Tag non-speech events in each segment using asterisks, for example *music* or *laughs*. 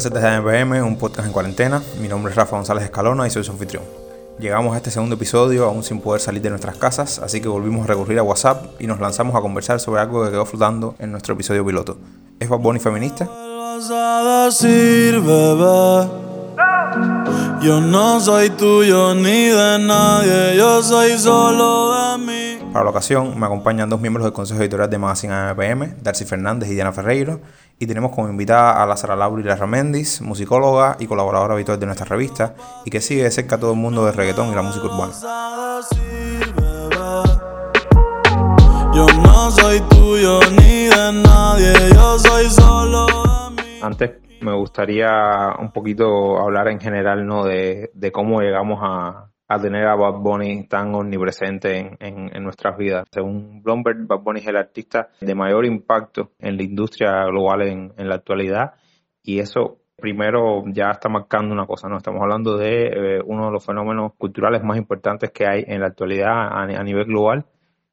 Casetas de AMPM, un podcast en cuarentena. Mi nombre es Rafa González Escalona y soy su anfitrión. Llegamos a este segundo episodio aún sin poder salir de nuestras casas, así que volvimos a recurrir a WhatsApp y nos lanzamos a conversar sobre algo que quedó flotando en nuestro episodio piloto. ¿Es Bad Bunny feminista? Yo no soy tuyo ni de nadie, yo soy solo de mí. Para la ocasión me acompañan dos miembros del consejo editorial de Magazine AMPM, Darcy Fernández y Diana Ferreiro, y tenemos como invitada a Lázara Laura y Larramendis, musicóloga y colaboradora habitual de nuestra revista, y que sigue de cerca a todo el mundo del reggaetón y la música urbana. Antes me gustaría un poquito hablar en general ¿no? de, de cómo llegamos a, a tener a Bad Bunny tan omnipresente en, en, nuestras vidas. Según Bloomberg, Bad Bunny es el artista de mayor impacto en la industria global en, en la actualidad y eso primero ya está marcando una cosa, ¿no? Estamos hablando de eh, uno de los fenómenos culturales más importantes que hay en la actualidad a, nivel global,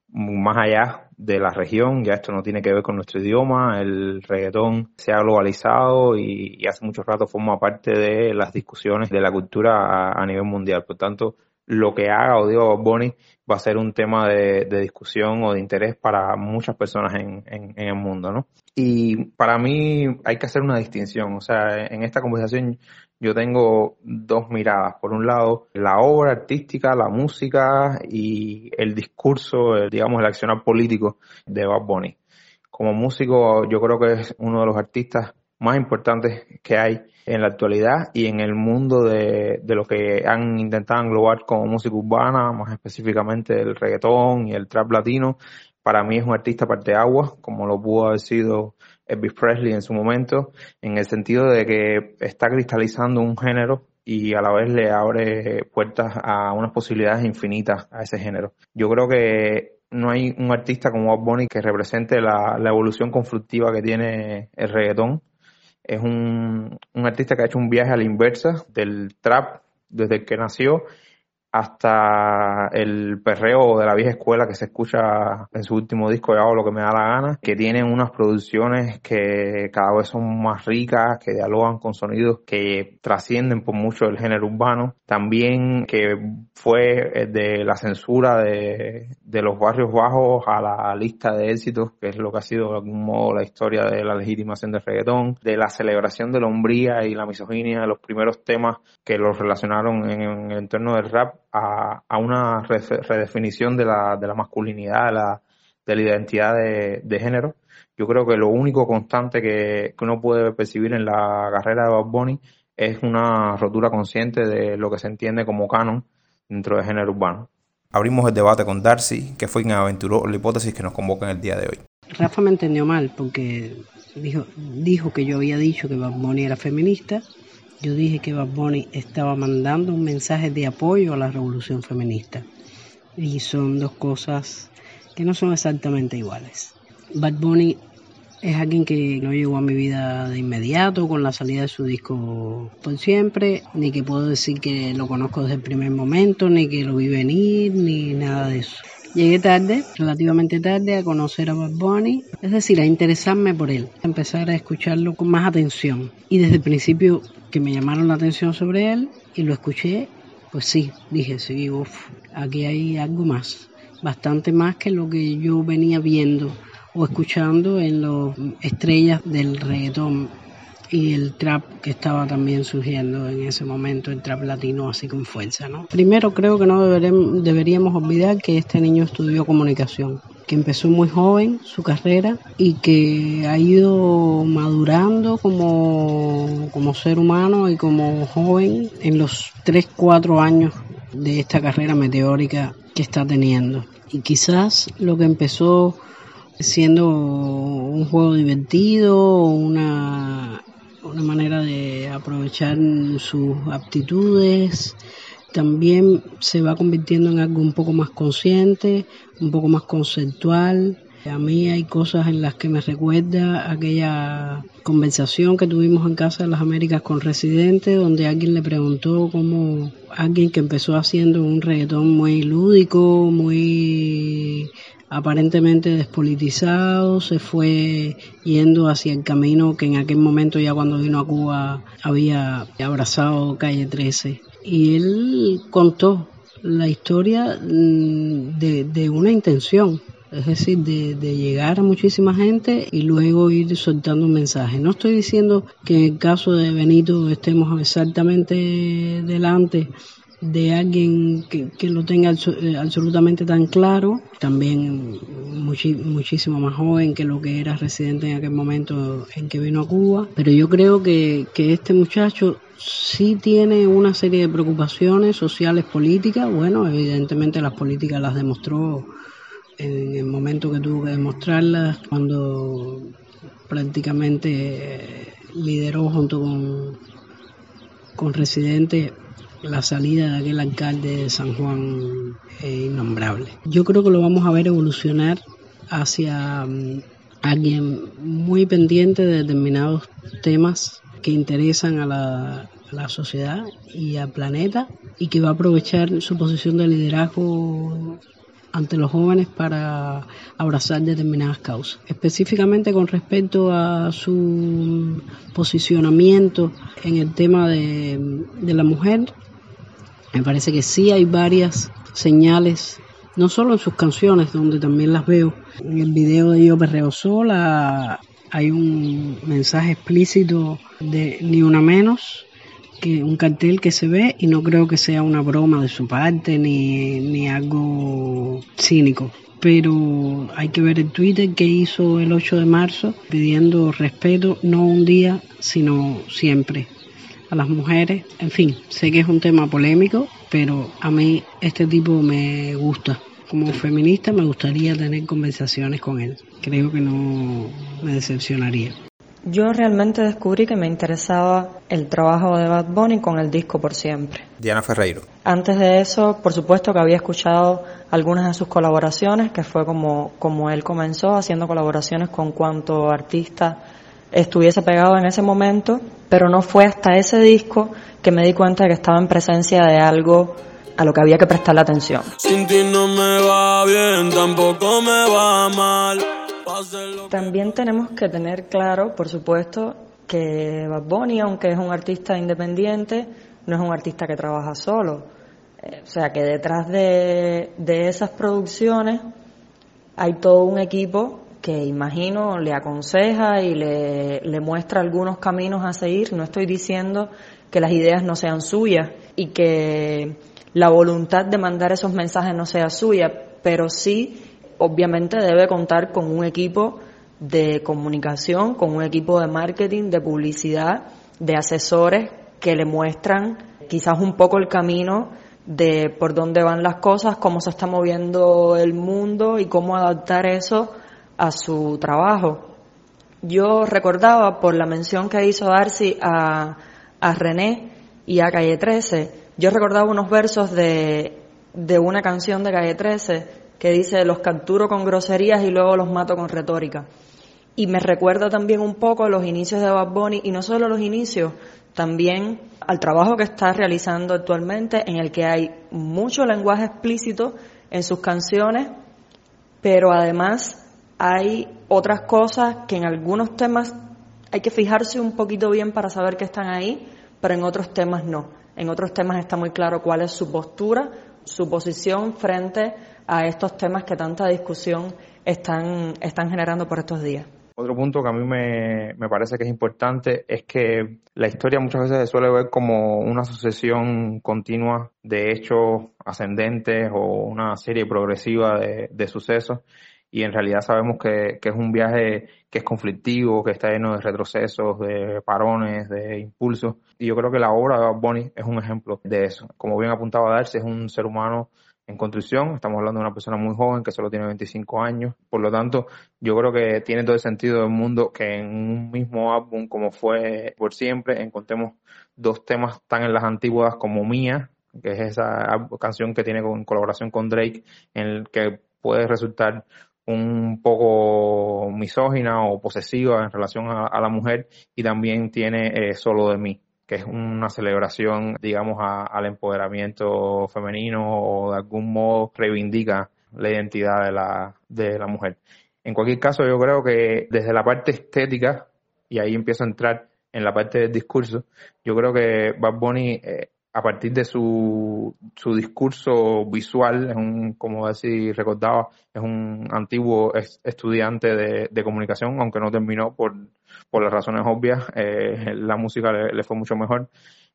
más allá de la región, ya esto no tiene que ver con nuestro idioma, el reggaetón se ha globalizado y, hace mucho rato forma parte de las discusiones de la cultura a nivel mundial. Por tanto, lo que haga o diga Bob Bunny va a ser un tema de, discusión o de interés para muchas personas en, el mundo, ¿no? Y para mí hay que hacer una distinción, o sea, en esta conversación yo tengo dos miradas. Por un lado, la obra artística, la música y el discurso, el, digamos, el accionar político de Bob Bunny. Como músico, yo creo que es uno de los artistas más importantes que hay en la actualidad y en el mundo de, de lo que han intentado englobar como música urbana, más específicamente el reggaetón y el trap latino. Para mí es un artista parte agua, como lo pudo haber sido Elvis Presley en su momento, en el sentido de que está cristalizando un género y a la vez le abre puertas a unas posibilidades infinitas a ese género. Yo creo que no hay un artista como Bob Bunny que represente la, la evolución conflictiva que tiene el reggaetón es un, un artista que ha hecho un viaje a la inversa del trap desde que nació hasta el perreo de la vieja escuela que se escucha en su último disco de Hago lo que me da la gana, que tienen unas producciones que cada vez son más ricas, que dialogan con sonidos que trascienden por mucho el género urbano. También que fue de la censura de, de los barrios bajos a la lista de éxitos, que es lo que ha sido de algún modo la historia de la legitimación del reggaetón, de la celebración de la hombría y la misoginia, los primeros temas que los relacionaron en, en el entorno del rap a, a una redefinición de la, de la masculinidad, de la, de la identidad de, de, género. Yo creo que lo único constante que, que, uno puede percibir en la carrera de Bob Bunny es una rotura consciente de lo que se entiende como canon dentro del género urbano. Abrimos el debate con Darcy, que fue quien aventuró la hipótesis que nos convoca en el día de hoy. Rafa me entendió mal porque dijo, dijo que yo había dicho que Bob Bunny era feminista yo dije que Bad Bunny estaba mandando un mensaje de apoyo a la revolución feminista. Y son dos cosas que no son exactamente iguales. Bad Bunny es alguien que no llegó a mi vida de inmediato con la salida de su disco por siempre, ni que puedo decir que lo conozco desde el primer momento, ni que lo vi venir, ni nada de eso. Llegué tarde, relativamente tarde, a conocer a Bad Bunny, es decir, a interesarme por él, a empezar a escucharlo con más atención. Y desde el principio que me llamaron la atención sobre él y lo escuché, pues sí, dije, sí, uff, aquí hay algo más, bastante más que lo que yo venía viendo o escuchando en las estrellas del reggaetón y el trap que estaba también surgiendo en ese momento, el trap latino así con fuerza. ¿no? Primero creo que no deberemos, deberíamos olvidar que este niño estudió comunicación, que empezó muy joven su carrera y que ha ido madurando como, como ser humano y como joven en los 3, 4 años de esta carrera meteórica que está teniendo. Y quizás lo que empezó siendo un juego divertido, una una manera de aprovechar sus aptitudes. También se va convirtiendo en algo un poco más consciente, un poco más conceptual. A mí hay cosas en las que me recuerda aquella conversación que tuvimos en Casa de las Américas con Residente, donde alguien le preguntó cómo alguien que empezó haciendo un reggaetón muy lúdico, muy aparentemente despolitizado, se fue yendo hacia el camino que en aquel momento ya cuando vino a Cuba había abrazado Calle 13. Y él contó la historia mm, de, una intención, es decir, de, de, llegar a muchísima gente y luego ir soltando un mensaje. No estoy diciendo que en el caso de Benito estemos exactamente delante de alguien que, lo tenga eh, absolutamente tan claro, también muchísimo más joven que lo que era residente en aquel momento en que vino a Cuba, pero yo creo que, que este muchacho sí tiene una serie de preocupaciones sociales, políticas, bueno, evidentemente las políticas las demostró en el momento que tuvo que demostrarlas, cuando prácticamente lideró junto con, con Residente la salida de aquel alcalde de San Juan eh, innombrable. Yo creo que lo vamos a ver evolucionar hacia mm, alguien muy pendiente de determinados temas que interesan a la, a la sociedad y al planeta y que va a aprovechar su posición de liderazgo ante los jóvenes para abrazar determinadas causas. Específicamente con respecto a su posicionamiento en el tema de, de la mujer, me parece que sí hay varias señales, no solo en sus canciones, donde también las veo. En el video de Yo Perreo Sola hay un mensaje explícito de Ni Una Menos, que un cartel que se ve y no creo que sea una broma de su parte ni, ni algo cínico. Pero hay que ver el Twitter que hizo el 8 de marzo pidiendo respeto no un día, sino siempre a las mujeres. En fin, sé que es un tema polémico, pero a mí este tipo me gusta. Como feminista me gustaría tener conversaciones con él. Creo que no me decepcionaría. Yo realmente descubrí que me interesaba el trabajo de Bad Bunny con el disco Por Siempre. Diana Ferreiro. Antes de eso, por supuesto que había escuchado algunas de sus colaboraciones, que fue como, como él comenzó haciendo colaboraciones con cuanto artista estuviese pegado en ese momento, pero no fue hasta ese disco que me di cuenta de que estaba en presencia de algo a lo que había que prestarle atención. Sin ti no me va bien, tampoco me va mal. También tenemos que tener claro, por supuesto, que Bad Bunny, aunque es un artista independiente, no es un artista que trabaja solo. Eh, o sea que detrás de, de esas producciones hay todo un equipo que imagino le aconseja y le, le, muestra algunos caminos a seguir. No estoy diciendo que las ideas no sean suyas y que la voluntad de mandar esos mensajes no sea suya, pero sí, obviamente, debe contar con un equipo de comunicación, con un equipo de marketing, de publicidad, de asesores que le muestran quizás un poco el camino de por dónde van las cosas, cómo se está moviendo el mundo y cómo adaptar eso a su trabajo. Yo recordaba por la mención que hizo Darcy a, a René y a Calle 13, yo recordaba unos versos de, de una canción de Calle 13 que dice los capturo con groserías y luego los mato con retórica. Y me recuerda también un poco los inicios de Bad Bunny y no solo los inicios, también al trabajo que está realizando actualmente en el que hay mucho lenguaje explícito en sus canciones, pero además hay otras cosas que en algunos temas hay que fijarse un poquito bien para saber que están ahí, pero en otros temas no. En otros temas está muy claro cuál es su postura, su posición frente a estos temas que tanta discusión están, están generando por estos días. Otro punto que a mí me, me, parece que es importante es que la historia muchas veces se suele ver como una sucesión continua de hechos ascendentes o una serie progresiva de, de sucesos y en realidad sabemos que, que, es un viaje que es conflictivo, que está lleno de retrocesos, de parones, de impulsos. Y yo creo que la obra de Bob Bunny es un ejemplo de eso. Como bien apuntaba Darcy, es un ser humano en construcción, estamos hablando de una persona muy joven que solo tiene 25 años, por lo tanto yo creo que tiene todo el sentido del mundo que en un mismo álbum como fue por siempre encontremos dos temas tan en las antiguas como Mía, que es esa canción que tiene con colaboración con Drake, en el que puede resultar un poco misógina o posesiva en relación a, la mujer y también tiene eh, Solo de mí, que es una celebración, digamos, al empoderamiento femenino o de algún modo reivindica la identidad de la, de la mujer. En cualquier caso, yo creo que desde la parte estética, y ahí empiezo a entrar en la parte del discurso, yo creo que Bad Bunny, eh, a partir de su, su discurso visual, es un, como decir, recordaba, es un antiguo estudiante de, de, comunicación, aunque no terminó por, por las razones obvias, eh, la música le, fue mucho mejor.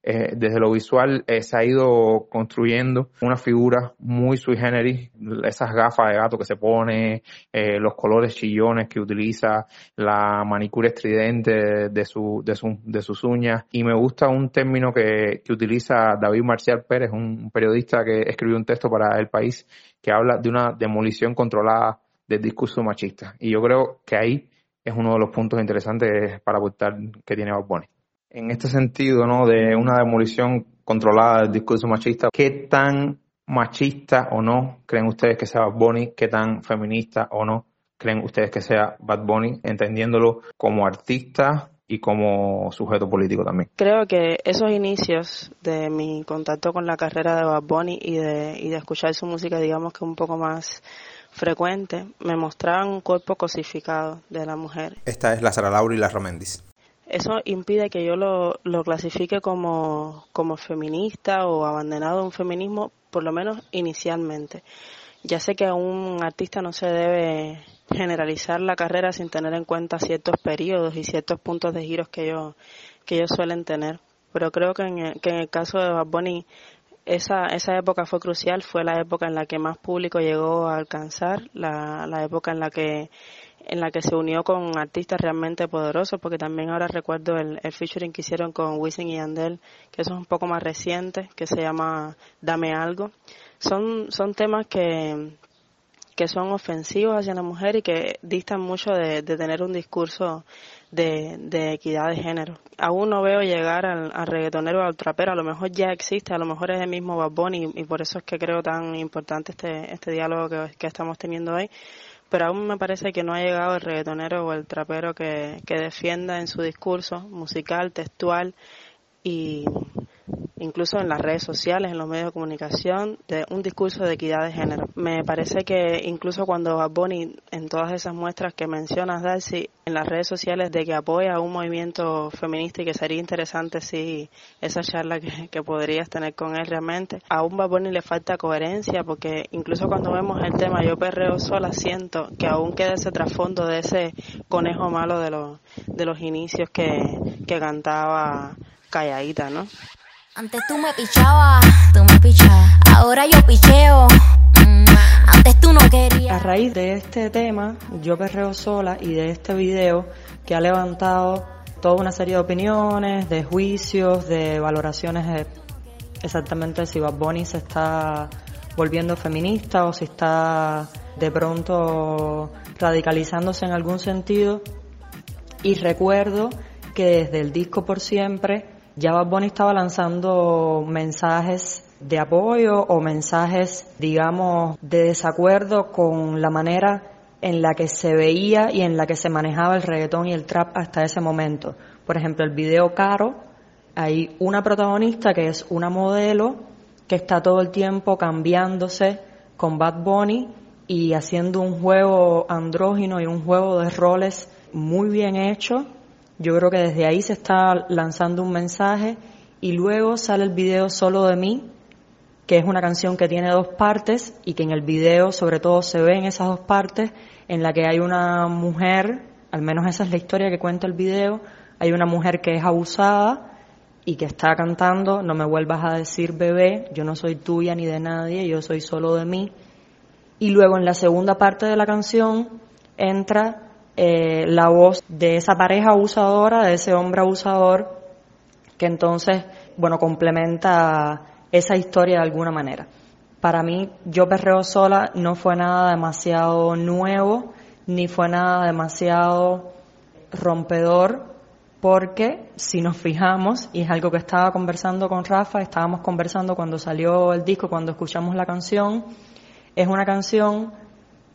Eh, desde lo visual eh, se ha ido construyendo una figura muy sui generis, esas gafas de gato que se pone, eh, los colores chillones que utiliza, la manicura estridente de, su, de, su, de sus uñas. Y me gusta un término que, que utiliza David Marcial Pérez, un periodista que escribió un texto para El País que habla de una demolición controlada del discurso machista. Y yo creo que ahí es uno de los puntos interesantes para aportar que tiene Bad en este sentido, ¿no? De una demolición controlada del discurso machista, ¿qué tan machista o no creen ustedes que sea Bad Bunny? ¿Qué tan feminista o no creen ustedes que sea Bad Bunny? Entendiéndolo como artista y como sujeto político también. Creo que esos inicios de mi contacto con la carrera de Bad Bunny y de, y de escuchar su música, digamos que un poco más frecuente, me mostraban un cuerpo cosificado de la mujer. Esta es la Sara Laura y la Romendis eso impide que yo lo, lo clasifique como, como feminista o abandonado un feminismo, por lo menos inicialmente. Ya sé que a un artista no se debe generalizar la carrera sin tener en cuenta ciertos periodos y ciertos puntos de giros que ellos, que ellos suelen tener. Pero creo que en el, que en el caso de Bad Bunny esa, esa época fue crucial, fue la época en la que más público llegó a alcanzar, la, la época en la que en la que se unió con artistas realmente poderosos, porque también ahora recuerdo el, el featuring que hicieron con Wisin y Yandel, que eso es un poco más reciente, que se llama Dame Algo. Son, son temas que, que son ofensivos hacia la mujer y que distan mucho de, tener un discurso de, de, equidad de género. Aún no veo llegar al, al reggaetonero al trapero, a lo mejor ya existe, a lo mejor es el mismo Bad y, y por eso es que creo tan importante este, este diálogo que, que estamos teniendo hoy pero aún me parece que no ha llegado el reggaetonero o el trapero que, que defienda en su discurso musical, textual y incluso en las redes sociales, en los medios de comunicación, de un discurso de equidad de género. Me parece que incluso cuando Bad en todas esas muestras que mencionas, Darcy, en las redes sociales, de que apoya un movimiento feminista y que sería interesante si esa charla que, que podrías tener con él realmente, a un Bad le falta coherencia porque incluso cuando vemos el tema Yo Perreo Sola, siento que aún queda ese trasfondo de ese conejo malo de los, de los inicios que, que cantaba calladita, ¿no? Antes tú me pichabas, tú me pichabas. Ahora yo picheo. Mm, antes tú no querías. A raíz de este tema, yo perreo sola y de este video que ha levantado toda una serie de opiniones, de juicios, de valoraciones de exactamente si Bad Bunny se está volviendo feminista o si está de pronto radicalizándose en algún sentido. Y recuerdo que desde el disco Por Siempre ya Bad Bunny estaba lanzando mensajes de apoyo o mensajes, digamos, de desacuerdo con la manera en la que se veía y en la que se manejaba el reggaetón y el trap hasta ese momento. Por ejemplo, el video Caro, hay una protagonista que es una modelo que está todo el tiempo cambiándose con Bad Bunny y haciendo un juego andrógino y un juego de roles muy bien hecho yo creo que desde ahí se está lanzando un mensaje y luego sale el video Solo de mí, que es una canción que tiene dos partes y que en el video sobre todo se ven esas dos partes en la que hay una mujer, al menos esa es la historia que cuenta el video, hay una mujer que es abusada y que está cantando No me vuelvas a decir bebé, yo no soy tuya ni de nadie, yo soy solo de mí. Y luego en la segunda parte de la canción entra eh, la voz de esa pareja abusadora, de ese hombre abusador, que entonces, bueno, complementa esa historia de alguna manera. Para mí, Yo Perreo Sola no fue nada demasiado nuevo, ni fue nada demasiado rompedor, porque si nos fijamos, y es algo que estaba conversando con Rafa, estábamos conversando cuando salió el disco, cuando escuchamos la canción, es una canción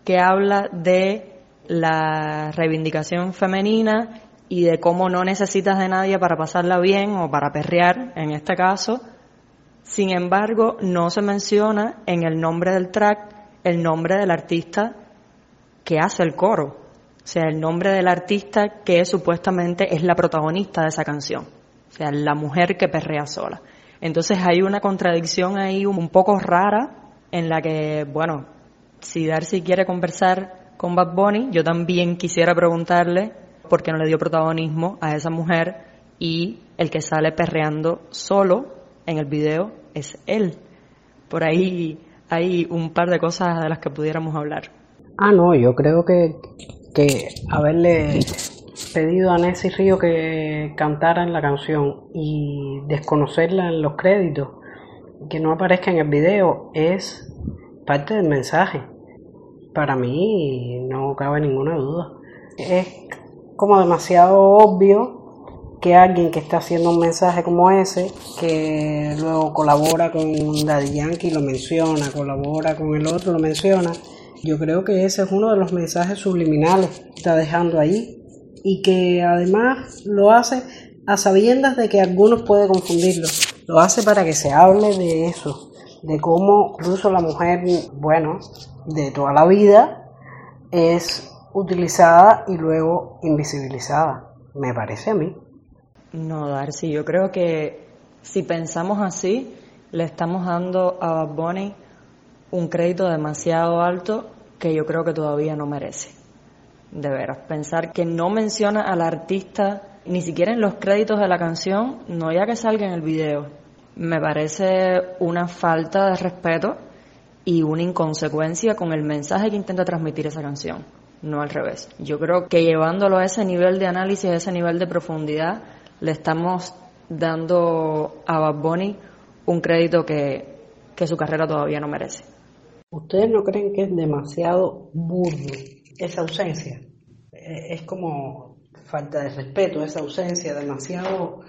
que habla de la reivindicación femenina y de cómo no necesitas de nadie para pasarla bien o para perrear, en este caso. Sin embargo, no se menciona en el nombre del track el nombre del artista que hace el coro, o sea, el nombre del artista que supuestamente es la protagonista de esa canción, o sea, la mujer que perrea sola. Entonces hay una contradicción ahí un poco rara en la que, bueno, si Darcy quiere conversar con Bad Bunny, yo también quisiera preguntarle por qué no le dio protagonismo a esa mujer y el que sale perreando solo en el video es él. Por ahí hay un par de cosas de las que pudiéramos hablar. Ah, no, yo creo que, que haberle pedido a Nessie Río que cantara en la canción y desconocerla en los créditos, que no aparezca en el video, es parte del mensaje. Para mí no cabe ninguna duda. Es como demasiado obvio que alguien que está haciendo un mensaje como ese, que luego colabora con Daddy Yankee, lo menciona, colabora con el otro, lo menciona, yo creo que ese es uno de los mensajes subliminales que está dejando ahí y que además lo hace a sabiendas de que algunos pueden confundirlo. Lo hace para que se hable de eso, de cómo incluso la mujer, bueno, de toda la vida es utilizada y luego invisibilizada, me parece a mí. No, Darcy, yo creo que si pensamos así, le estamos dando a Bad Bunny un crédito demasiado alto que yo creo que todavía no merece. De veras, pensar que no menciona al artista ni siquiera en los créditos de la canción, no ya que salga en el video, me parece una falta de respeto y una inconsecuencia con el mensaje que intenta transmitir esa canción, no al revés. Yo creo que llevándolo a ese nivel de análisis, a ese nivel de profundidad, le estamos dando a Bad Bunny un crédito que, que su carrera todavía no merece. ¿Ustedes no creen que es demasiado burdo esa ausencia? Eh, Es como falta de respeto, esa ausencia, demasiado...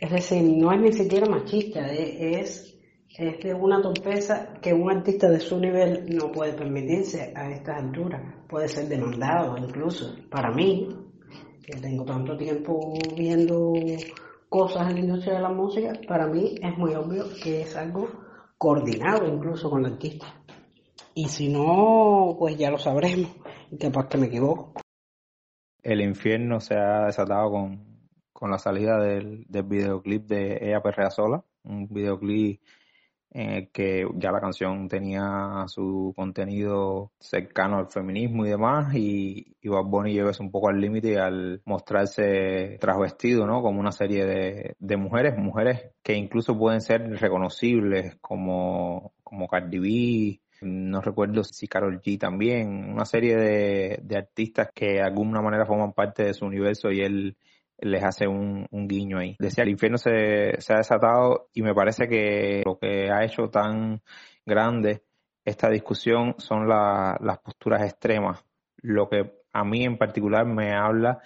Es decir, no es ni siquiera machista, eh, es, es de una torpeza que un artista de su nivel no puede permitirse a estas alturas. Puede ser demandado incluso. Para mí, que tengo tanto tiempo viendo cosas en la industria de la música, para mí es muy obvio que es algo coordinado incluso con el artista. Y si no, pues ya lo sabremos. Y capaz que me equivoco. El infierno se ha desatado con, con la salida del, del videoclip de Ella Perrea Sola, un videoclip en el que ya la canción tenía su contenido cercano al feminismo y demás, y, y Bad Bunny lleva eso un poco al límite al mostrarse trasvestido, ¿no? Como una serie de, de mujeres, mujeres que incluso pueden ser reconocibles como, como Cardi B, no recuerdo si Carol G también, una serie de, de artistas que de alguna manera forman parte de su universo y él les hace un, guiño ahí. Decía, el infierno se, se ha desatado y me parece que lo que ha hecho tan grande esta discusión son la- las posturas extremas. Lo que a mí en particular me habla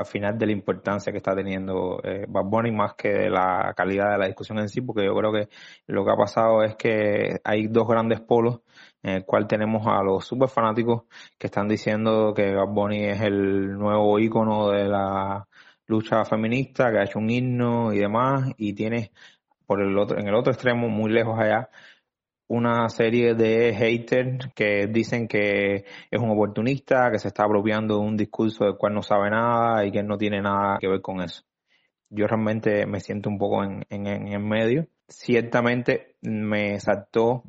al final de la importancia que está teniendo eh, Bad Bunny más que de la calidad de la discusión en sí, porque yo creo que lo que ha pasado es que hay dos grandes polos en el cual tenemos a los super fanáticos que están diciendo que Bad Bunny es el nuevo ícono de la lucha feminista, que ha hecho un himno y demás, y tienes por el otro, en el otro extremo, muy lejos allá, una serie de haters que dicen que es un oportunista, que se está apropiando de un discurso del cual no sabe nada y que no tiene nada que ver con eso. Yo realmente me siento un poco en, en, en el medio. Ciertamente me saltó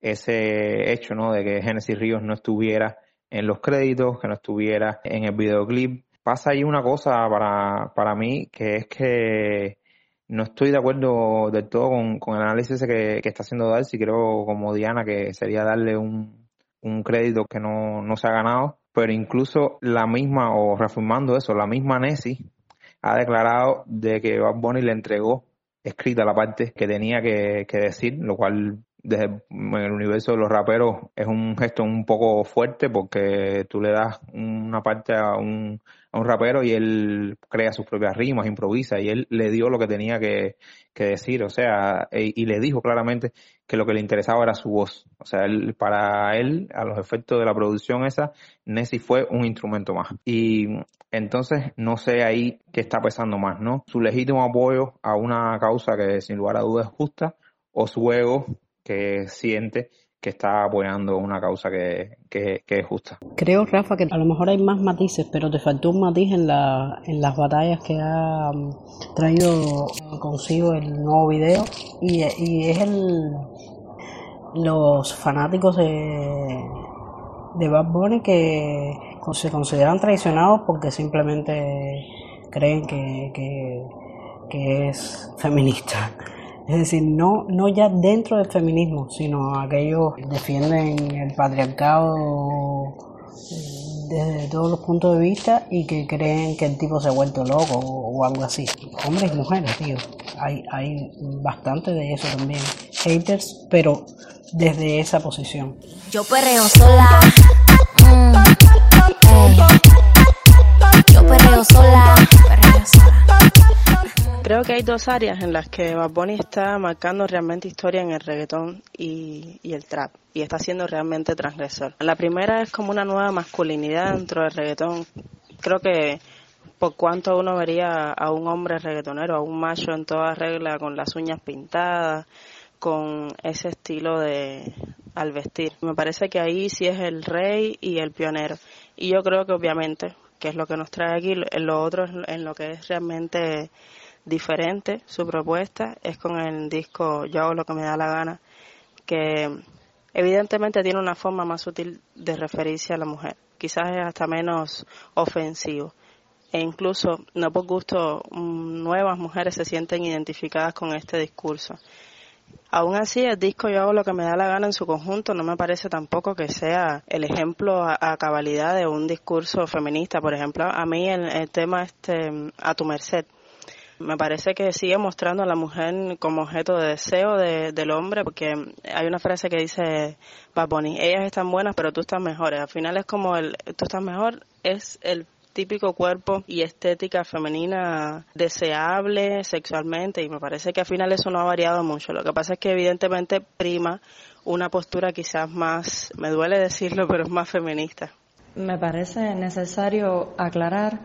ese hecho, ¿no? De que Genesis Ríos no estuviera en los créditos, que no estuviera en el videoclip. Pasa ahí una cosa para, para mí, que es que no estoy de acuerdo del todo con, con el análisis que, que está haciendo Darcy. Creo, como Diana, que sería darle un, un crédito que no, no se ha ganado. Pero incluso la misma, o reformando eso, la misma Nessie ha declarado de que Bad Bunny le entregó escrita la parte que tenía que decir, lo cual desde el universo de los raperos es un gesto un poco fuerte porque tú le das una parte a un, a un rapero y él crea sus propias rimas, improvisa y él le dio lo que tenía que, que decir, o sea, e- y le dijo claramente que lo que le interesaba era su voz. O sea, él, para él, a los efectos de la producción esa, Nessie fue un instrumento más. Y entonces no sé ahí qué está pesando más, ¿no? Su legítimo apoyo a una causa que sin lugar a dudas es justa o su ego que siente que está apoyando una causa que, que, es justa. Creo, Rafa, que a lo mejor hay más matices, pero te faltó un matiz en, la, en las batallas que ha um, traído consigo el nuevo video y, y es el los fanáticos de, de Bad Bunny que se consideran traicionados porque simplemente creen que, que es feminista. Es decir, no, no ya dentro del feminismo, sino aquellos que defienden el patriarcado desde todos los puntos de vista y que creen que el tipo se ha vuelto loco o, algo así. Hombres y mujeres, tío. Hay, hay bastante de eso también. Haters, pero desde esa posición. Yo perreo sola. Creo que hay dos áreas en las que Bad está marcando realmente historia en el reggaetón y, el trap y está siendo realmente transgresor. La primera es como una nueva masculinidad dentro del reggaetón. Creo que por cuanto uno vería a un hombre reggaetonero, a un macho en toda regla con las uñas pintadas, con ese estilo de al vestir. Me parece que ahí sí es el rey y el pionero. Y yo creo que obviamente, que es lo que nos trae aquí, lo otro, en lo que es realmente diferente su propuesta es con el disco Yo hago lo que me da la gana, que evidentemente tiene una forma más sutil de referirse a la mujer. Quizás es hasta menos ofensivo. E incluso, no por gusto, nuevas mujeres se sienten identificadas con este discurso. Aún así, el disco Yo hago lo que me da la gana en su conjunto no me parece tampoco que sea el ejemplo a, cabalidad de un discurso feminista. Por ejemplo, a mí el, el tema este, A tu merced me parece que sigue mostrando a la mujer como objeto de deseo del hombre, porque hay una frase que dice Bad ellas están buenas, pero tú estás mejor. Al final es como el, tú estás mejor, es el típico cuerpo y estética femenina deseable sexualmente y me parece que al final eso no ha variado mucho. Lo que pasa es que evidentemente prima una postura quizás más, me duele decirlo, pero es más feminista. Me parece necesario aclarar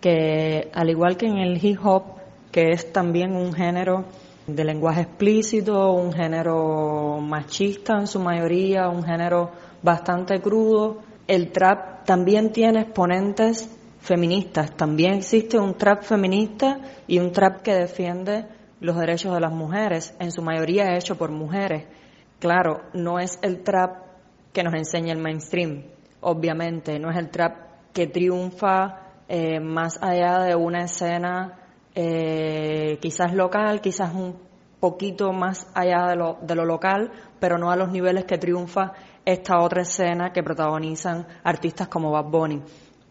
que al igual que en el hip hop que es también un género de lenguaje explícito, un género machista en su mayoría, un género bastante crudo. El trap también tiene exponentes feministas, también existe un trap feminista y un trap que defiende los derechos de las mujeres, en su mayoría hecho por mujeres. Claro, no es el trap que nos enseña el mainstream, obviamente, no es el trap que triunfa eh, más allá de una escena eh, quizás local, quizás un poquito más allá de lo, de lo local, pero no a los niveles que triunfa esta otra escena que protagonizan artistas como Bad Bunny.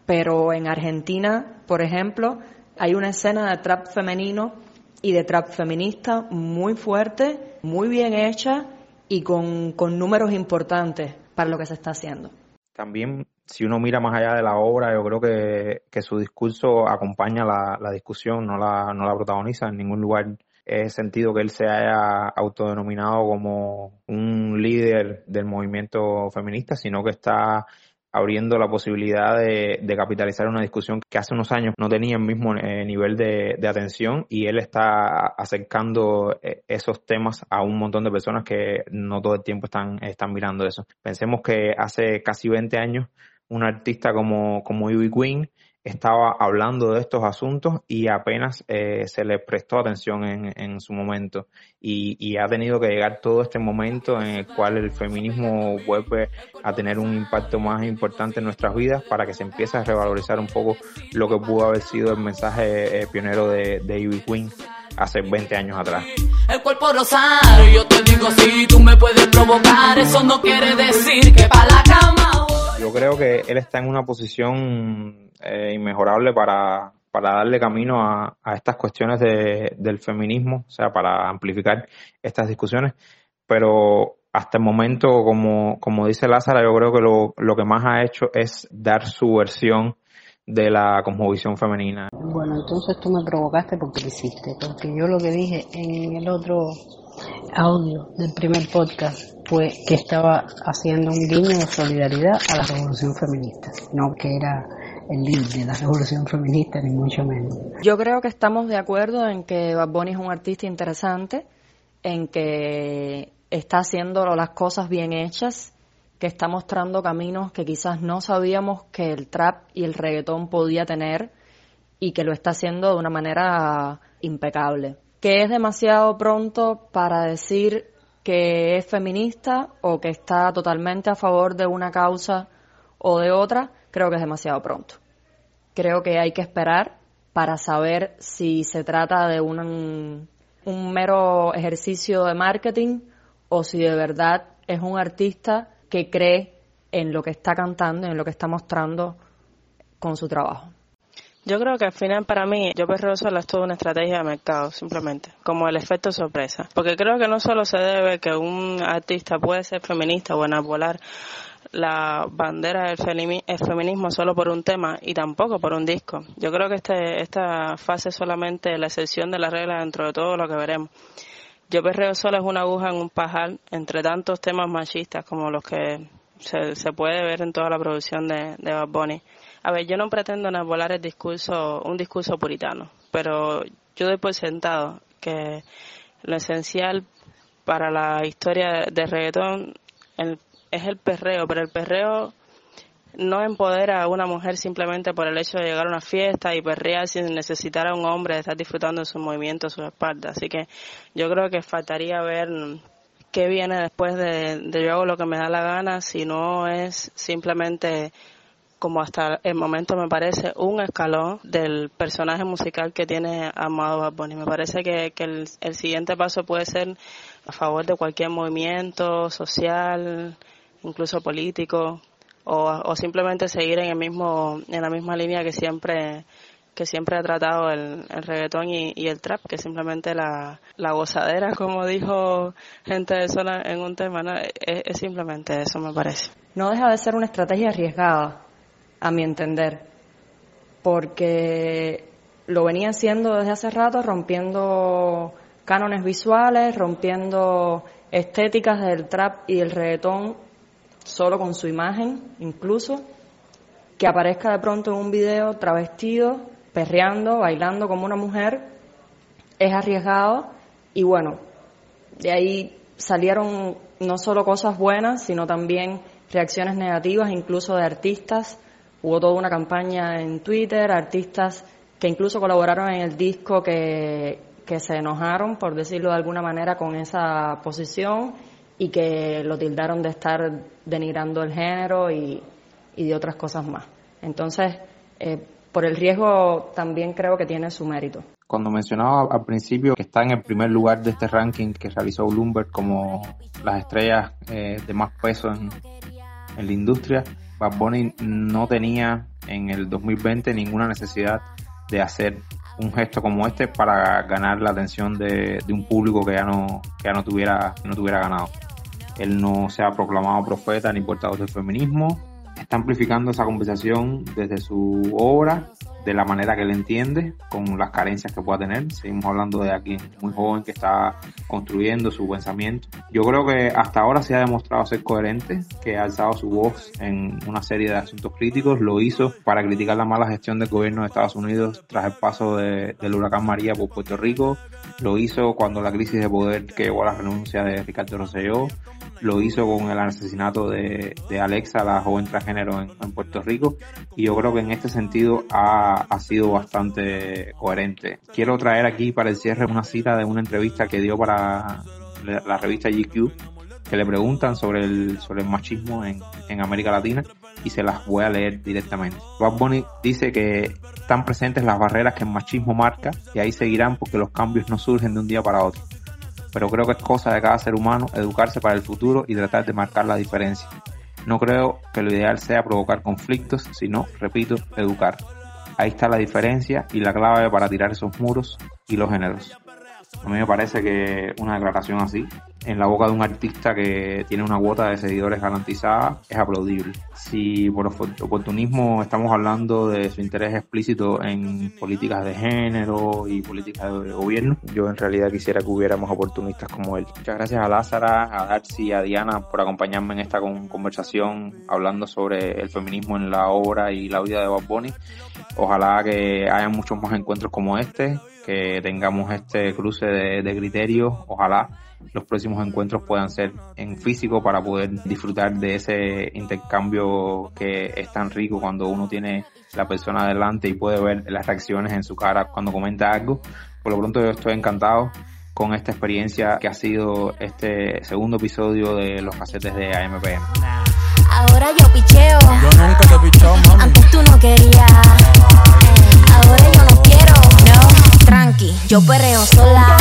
Pero en Argentina, por ejemplo, hay una escena de trap femenino y de trap feminista muy fuerte, muy bien hecha y con, con números importantes para lo que se está haciendo. También si uno mira más allá de la obra, yo creo que, que su discurso acompaña la, discusión, no la, no la protagoniza en ningún lugar. He sentido que él se haya autodenominado como un líder del movimiento feminista, sino que está abriendo la posibilidad de, capitalizar una discusión que hace unos años no tenía el mismo eh, nivel de, de, atención y él está acercando eh, esos temas a un montón de personas que no todo el tiempo están, están mirando eso. Pensemos que hace casi 20 años un artista como, como Ivy Queen estaba hablando de estos asuntos y apenas eh, se le prestó atención en, en su momento y, y, ha tenido que llegar todo este momento en el cual el feminismo vuelve a tener un impacto más importante en nuestras vidas para que se empiece a revalorizar un poco lo que pudo haber sido el mensaje eh, pionero de, de Ivy Queen hace 20 años atrás. El cuerpo rosario, yo te digo si tú me puedes provocar, eso no quiere decir que para la cama yo creo que él está en una posición eh, inmejorable para, para darle camino a, a estas cuestiones de, del feminismo, o sea, para amplificar estas discusiones, pero hasta el momento, como, como dice Lázara, yo creo que lo, lo que más ha hecho es dar su versión de la cosmovisión femenina. Bueno, entonces tú me provocaste porque lo hiciste, porque yo lo que dije en el otro audio del primer podcast fue que estaba haciendo un guiño de solidaridad a la revolución feminista, no que era el líder de la *laughs* revolución feminista, ni mucho menos. Yo creo que estamos de acuerdo en que Bad es un artista interesante, en que está haciendo las cosas bien hechas, que está mostrando caminos que quizás no sabíamos que el trap y el reggaetón podía tener y que lo está haciendo de una manera impecable. Que es demasiado pronto para decir que es feminista o que está totalmente a favor de una causa o de otra, creo que es demasiado pronto. Creo que hay que esperar para saber si se trata de un, un mero ejercicio de marketing o si de verdad es un artista que cree en lo que está cantando, en lo que está mostrando con su trabajo. Yo creo que al final para mí, yo perreo sola es toda una estrategia de mercado, simplemente, como el efecto sorpresa. Porque creo que no solo se debe que un artista puede ser feminista o enarbolar la bandera del feminismo solo por un tema y tampoco por un disco. Yo creo que este, esta fase es solamente la excepción de la regla dentro de todo lo que veremos. Yo perreo sola es una aguja en un pajar entre tantos temas machistas como los que se, puede ver en toda la producción de, de Bad Bunny. A ver, yo no pretendo enarbolar el discurso, un discurso puritano, pero yo doy por sentado que lo esencial para la historia de reggaetón es el perreo, pero el perreo no empodera a una mujer simplemente por el hecho de llegar a una fiesta y perrear sin necesitar a un hombre de estar disfrutando de su movimiento, su espalda. Así que yo creo que faltaría ver qué viene después de, de yo hago lo que me da la gana, si no es simplemente como hasta el momento me parece un escalón del personaje musical que tiene Amado Bad Bunny. Me parece que, el, siguiente paso puede ser a favor de cualquier movimiento social, incluso político, o, simplemente seguir en el mismo, en la misma línea que siempre que siempre ha tratado el, reggaetón y, el trap, que simplemente la, la gozadera, como dijo gente de zona en un tema, ¿no? es simplemente eso, me parece. No deja de ser una estrategia arriesgada, a mi entender, porque lo venía haciendo desde hace rato, rompiendo cánones visuales, rompiendo estéticas del trap y el reggaetón solo con su imagen, incluso, que aparezca de pronto en un video travestido, perreando, bailando como una mujer, es arriesgado. Y bueno, de ahí salieron no solo cosas buenas, sino también reacciones negativas, incluso de artistas Hubo toda una campaña en Twitter, artistas que incluso colaboraron en el disco que, se enojaron, por decirlo de alguna manera, con esa posición y que lo tildaron de estar denigrando el género y, de otras cosas más. Entonces, eh, por el riesgo también creo que tiene su mérito. Cuando mencionaba al principio que está en el primer lugar de este ranking que realizó Bloomberg como las estrellas eh, de más peso en la industria, Bad Bunny no tenía en el 2020 ninguna necesidad de hacer un gesto como este para ganar la atención de, un público que ya no que ya no tuviera no tuviera ganado. Él no se ha proclamado profeta ni portador del feminismo. Está amplificando esa conversación desde su obra de la manera que él entiende, con las carencias que pueda tener. Seguimos hablando de alguien muy joven que está construyendo su pensamiento. Yo creo que hasta ahora se ha demostrado ser coherente, que ha alzado su voz en una serie de asuntos críticos. Lo hizo para criticar la mala gestión del gobierno de Estados Unidos tras el paso del huracán María por Puerto Rico. Lo hizo cuando la crisis de poder que llevó a la renuncia de Ricardo Rosselló lo hizo con el asesinato de, Alexa, la joven transgénero en, Puerto Rico, y yo creo que en este sentido ha, sido bastante coherente. Quiero traer aquí para el cierre una cita de una entrevista que dio para la, revista GQ, que le preguntan sobre el, sobre el machismo en, en América Latina, y se las voy a leer directamente. Bob Bunny dice que están presentes las barreras que el machismo marca, y ahí seguirán porque los cambios no surgen de un día para otro pero creo que es cosa de cada ser humano educarse para el futuro y tratar de marcar la diferencia. No creo que lo ideal sea provocar conflictos, sino, repito, educar. Ahí está la diferencia y la clave para tirar esos muros y los géneros. A mí me parece que una declaración así, en la boca de un artista que tiene una cuota de seguidores garantizada, es aplaudible. Si por oportunismo estamos hablando de su interés explícito en políticas de género y políticas de gobierno, yo en realidad quisiera que hubiéramos oportunistas como él. Muchas gracias a Lázara, a Darcy y a Diana por acompañarme en esta conversación hablando sobre el feminismo en la obra y la vida de Bob Bunny. Ojalá que haya muchos más encuentros como este que tengamos este cruce de, de criterios. Ojalá los próximos encuentros puedan ser en físico para poder disfrutar de ese intercambio que es tan rico cuando uno tiene la persona delante y puede ver las reacciones en su cara cuando comenta algo. Por lo pronto yo estoy encantado con esta experiencia que ha sido este segundo episodio de los casetes de AMPM. Ahora yo picheo. Yo nunca te he pichado, mami. Antes tú no querías. Yo perreo sola.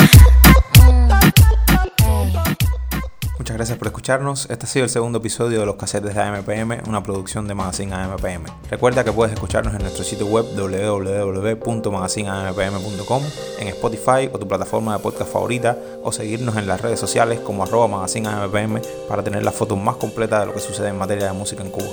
Muchas gracias por escucharnos. Este ha sido el segundo episodio de los casetes de AMPM, una producción de Magazine AMPM. Recuerda que puedes escucharnos en nuestro sitio web www.magazineampm.com, en Spotify o tu plataforma de podcast favorita, o seguirnos en las redes sociales como arroba Magazine AMPM para tener las fotos más completas de lo que sucede en materia de música en Cuba.